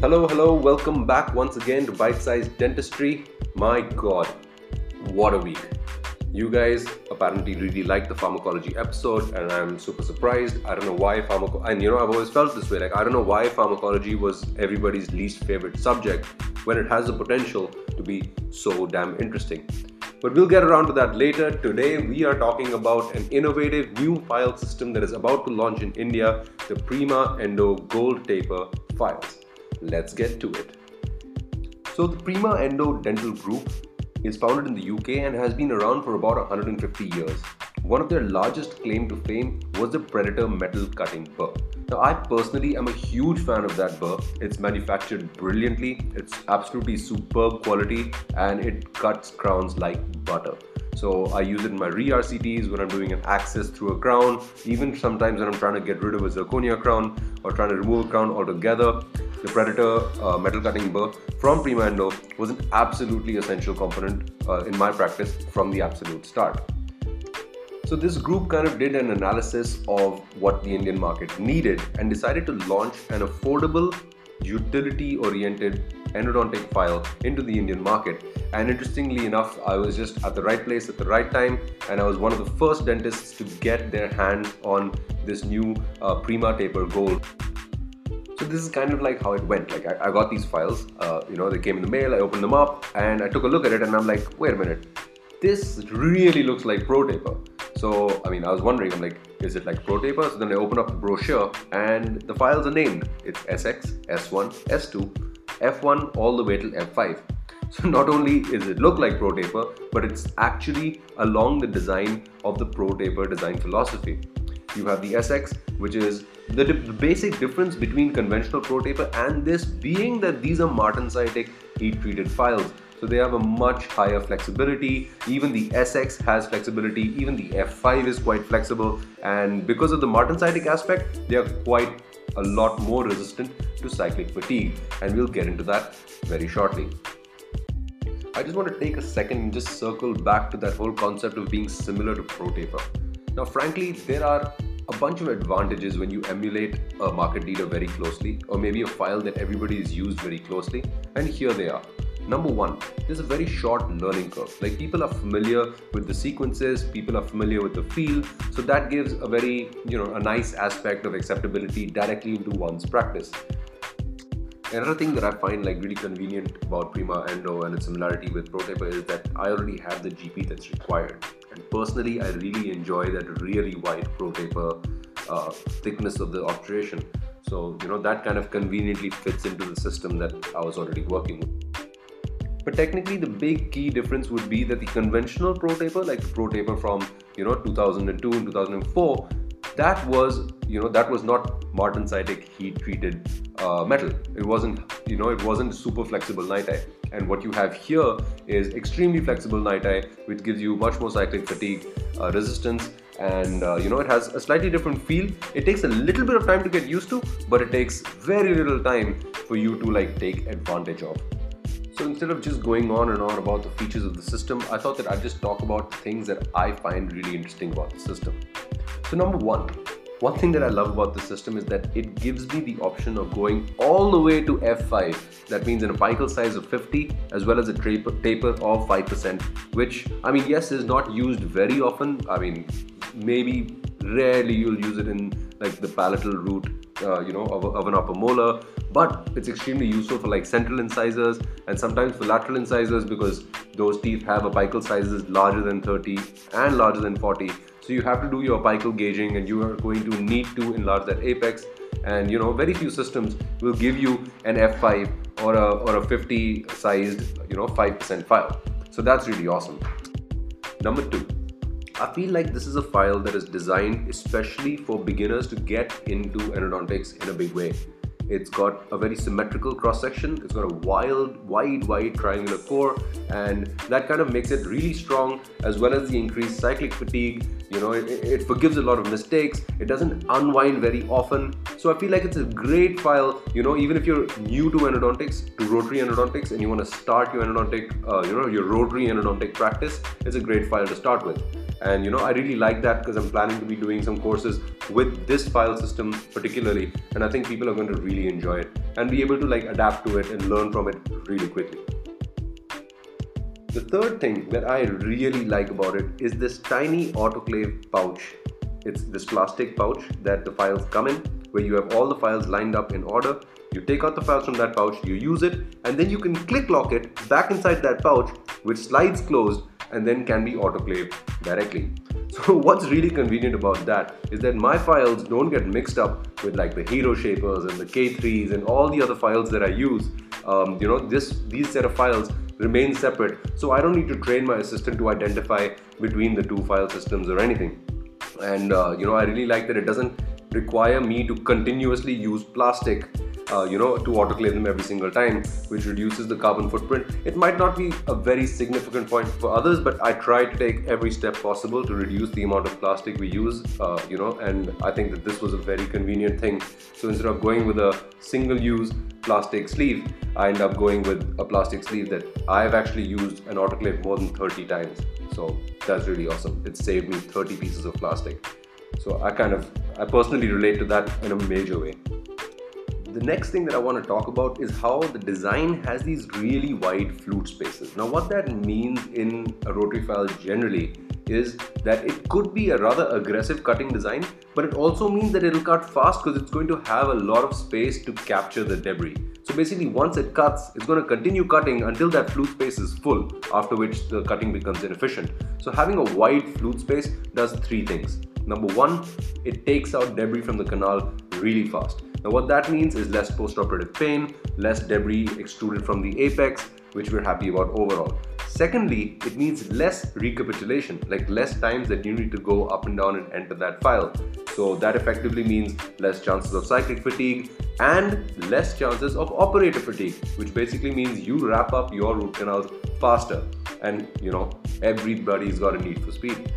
Hello, hello, welcome back once again to Bytesized Dentistry. My god, what a week! You guys apparently really liked the pharmacology episode, and I'm super surprised. I don't know why pharmacology, and you know, I've always felt this way like, I don't know why pharmacology was everybody's least favorite subject when it has the potential to be so damn interesting. But we'll get around to that later. Today, we are talking about an innovative new file system that is about to launch in India the Prima Endo Gold Taper files. Let's get to it. So, the Prima Endo Dental Group is founded in the UK and has been around for about 150 years. One of their largest claim to fame was the Predator metal cutting burr. Now, I personally am a huge fan of that burr. It's manufactured brilliantly, it's absolutely superb quality, and it cuts crowns like butter. So I use it in my re-RCTs when I'm doing an access through a crown, even sometimes when I'm trying to get rid of a zirconia crown or trying to remove a crown altogether. The Predator uh, metal cutting burr from Prima Endo was an absolutely essential component uh, in my practice from the absolute start. So this group kind of did an analysis of what the Indian market needed and decided to launch an affordable, utility-oriented endodontic file into the Indian market. And interestingly enough, I was just at the right place at the right time, and I was one of the first dentists to get their hands on this new uh, Prima Taper Gold. So this is kind of like how it went. Like I, I got these files, uh, you know, they came in the mail. I opened them up, and I took a look at it, and I'm like, wait a minute, this really looks like Pro Taper. So, I mean, I was wondering, I'm like, is it like Pro Taper? So then I open up the brochure and the files are named. It's SX, S1, S2, F1 all the way till F5. So not only is it look like Pro Taper, but it's actually along the design of the Pro Taper design philosophy. You have the SX, which is the, the basic difference between conventional Pro Taper and this being that these are martensitic heat treated files so they have a much higher flexibility. Even the SX has flexibility. Even the F5 is quite flexible. And because of the martensitic aspect, they are quite a lot more resistant to cyclic fatigue. And we'll get into that very shortly. I just want to take a second and just circle back to that whole concept of being similar to ProTaper. Now, frankly, there are a bunch of advantages when you emulate a market leader very closely, or maybe a file that everybody has used very closely, and here they are. Number one, there's a very short learning curve. Like people are familiar with the sequences, people are familiar with the feel, so that gives a very, you know, a nice aspect of acceptability directly into one's practice. Another thing that I find like really convenient about Prima Endo and its similarity with ProTaper is that I already have the GP that's required. And personally, I really enjoy that really wide ProTaper uh, thickness of the obturation. So, you know, that kind of conveniently fits into the system that I was already working with. But technically, the big key difference would be that the conventional Pro Taper, like the Pro Taper from you know 2002 and 2004, that was you know that was not martensitic heat treated uh, metal. It wasn't you know it wasn't super flexible NiTi. And what you have here is extremely flexible NiTi, which gives you much more cyclic fatigue uh, resistance and uh, you know it has a slightly different feel it takes a little bit of time to get used to but it takes very little time for you to like take advantage of so instead of just going on and on about the features of the system, I thought that I'd just talk about things that I find really interesting about the system. So number one, one thing that I love about the system is that it gives me the option of going all the way to F5. That means an apical size of 50 as well as a taper, taper of 5%, which I mean, yes, is not used very often. I mean, maybe rarely you'll use it in like the palatal root uh, you know of, of, an upper molar but it's extremely useful for like central incisors and sometimes for lateral incisors because those teeth have apical sizes larger than 30 and larger than 40 so you have to do your apical gauging and you are going to need to enlarge that apex. And you know very few systems will give you an f5 or a or a 50 sized you know 5% file. So that's really awesome. Number two I feel like this is a file that is designed especially for beginners to get into endodontics in a big way. It's got a very symmetrical cross section. It's got a wild, wide, wide triangular core, and that kind of makes it really strong, as well as the increased cyclic fatigue. You know, it, it forgives a lot of mistakes. It doesn't unwind very often. So I feel like it's a great file. You know, even if you're new to endodontics, to rotary endodontics, and you want to start your endodontic, uh, you know, your rotary endodontic practice, it's a great file to start with and you know i really like that because i'm planning to be doing some courses with this file system particularly and i think people are going to really enjoy it and be able to like adapt to it and learn from it really quickly. The third thing that I really like about it is this tiny autoclave pouch. It's this plastic pouch that the files come in where you have all the files lined up in order. You take out the files from that pouch, you use it, and then you can click lock it back inside that pouch, which slides closed and then can be autoclaved directly. So what's really convenient about that is that my files don't get mixed up with like the hero shapers and the K3s and all the other files that I use. Um, you know, this these set of files remain separate, so I don't need to train my assistant to identify between the two file systems or anything. And uh, you know, I really like that it doesn't require me to continuously use plastic uh, you know, to autoclave them every single time, which reduces the carbon footprint. It might not be a very significant point for others, but I try to take every step possible to reduce the amount of plastic we use, uh, you know, and I think that this was a very convenient thing. So instead of going with a single-use plastic sleeve, I end up going with a plastic sleeve that I've actually used an autoclave more than 30 times. So that's really awesome. It saved me 30 pieces of plastic. So I kind of, I personally relate to that in a major way. The next thing that I want to talk about is how the design has these really wide flute spaces. Now what that means in a rotary file generally is that it could be a rather aggressive cutting design, but it also means that it'll cut fast because it's going to have a lot of space to capture the debris. So basically once it cuts, it's going to continue cutting until that flute space is full, after which the cutting becomes inefficient. So having a wide flute space does three things. Number one, it takes out debris from the canal really fast. Now what that means is less post-operative pain, less debris extruded from the apex, which we're happy about overall. Secondly, it means less recapitulation, like less times that you need to go up and down and enter that file. So that effectively means less chances of cyclic fatigue and less chances of operator fatigue, which basically means you wrap up your root canals faster. And you know, everybody's got a need for speed.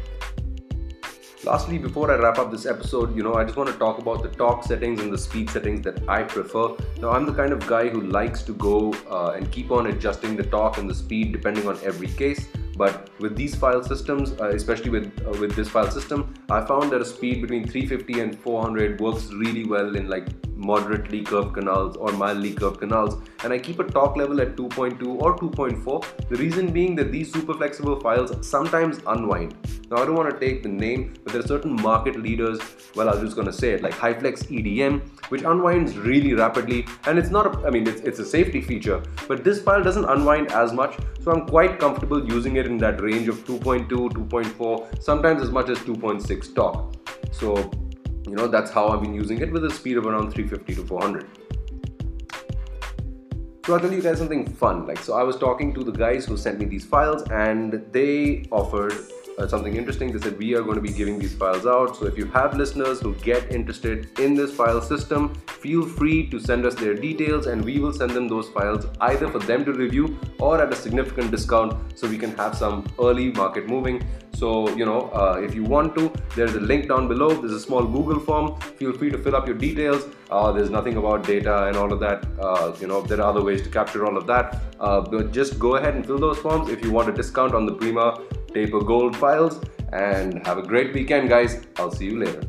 Lastly, before I wrap up this episode, you know, I just want to talk about the torque settings and the speed settings that I prefer. Now, I'm the kind of guy who likes to go uh, and keep on adjusting the torque and the speed depending on every case. But with these file systems, uh, especially with uh, with this file system, I found that a speed between 350 and 400 works really well in like moderately curved canals or mildly curved canals. And I keep a torque level at 2.2 or 2.4 the reason being that these super flexible files sometimes unwind. Now I don't want to take the name but there are certain market leaders well I was just gonna say it like Hyflex EDM which unwinds really rapidly. And it's not a, I mean it's, it's a safety feature but this file doesn't unwind as much. So I'm quite comfortable using it in that range of 2.2 2.4 sometimes as much as 2.6 torque. So you know that's how I've been using it with a speed of around 350 to 400 so I'll tell you guys something fun like so I was talking to the guys who sent me these files and they offered uh, something interesting. They said we are going to be giving these files out. So if you have listeners who get interested in this file system, feel free to send us their details and we will send them those files either for them to review or at a significant discount so we can have some early market moving. So, you know, uh, if you want to, there's a link down below. There's a small Google form. Feel free to fill up your details. Uh, there's nothing about data and all of that. Uh, you know, there are other ways to capture all of that. Uh, but just go ahead and fill those forms if you want a discount on the Prima Taper Gold files. And have a great weekend, guys. I'll see you later.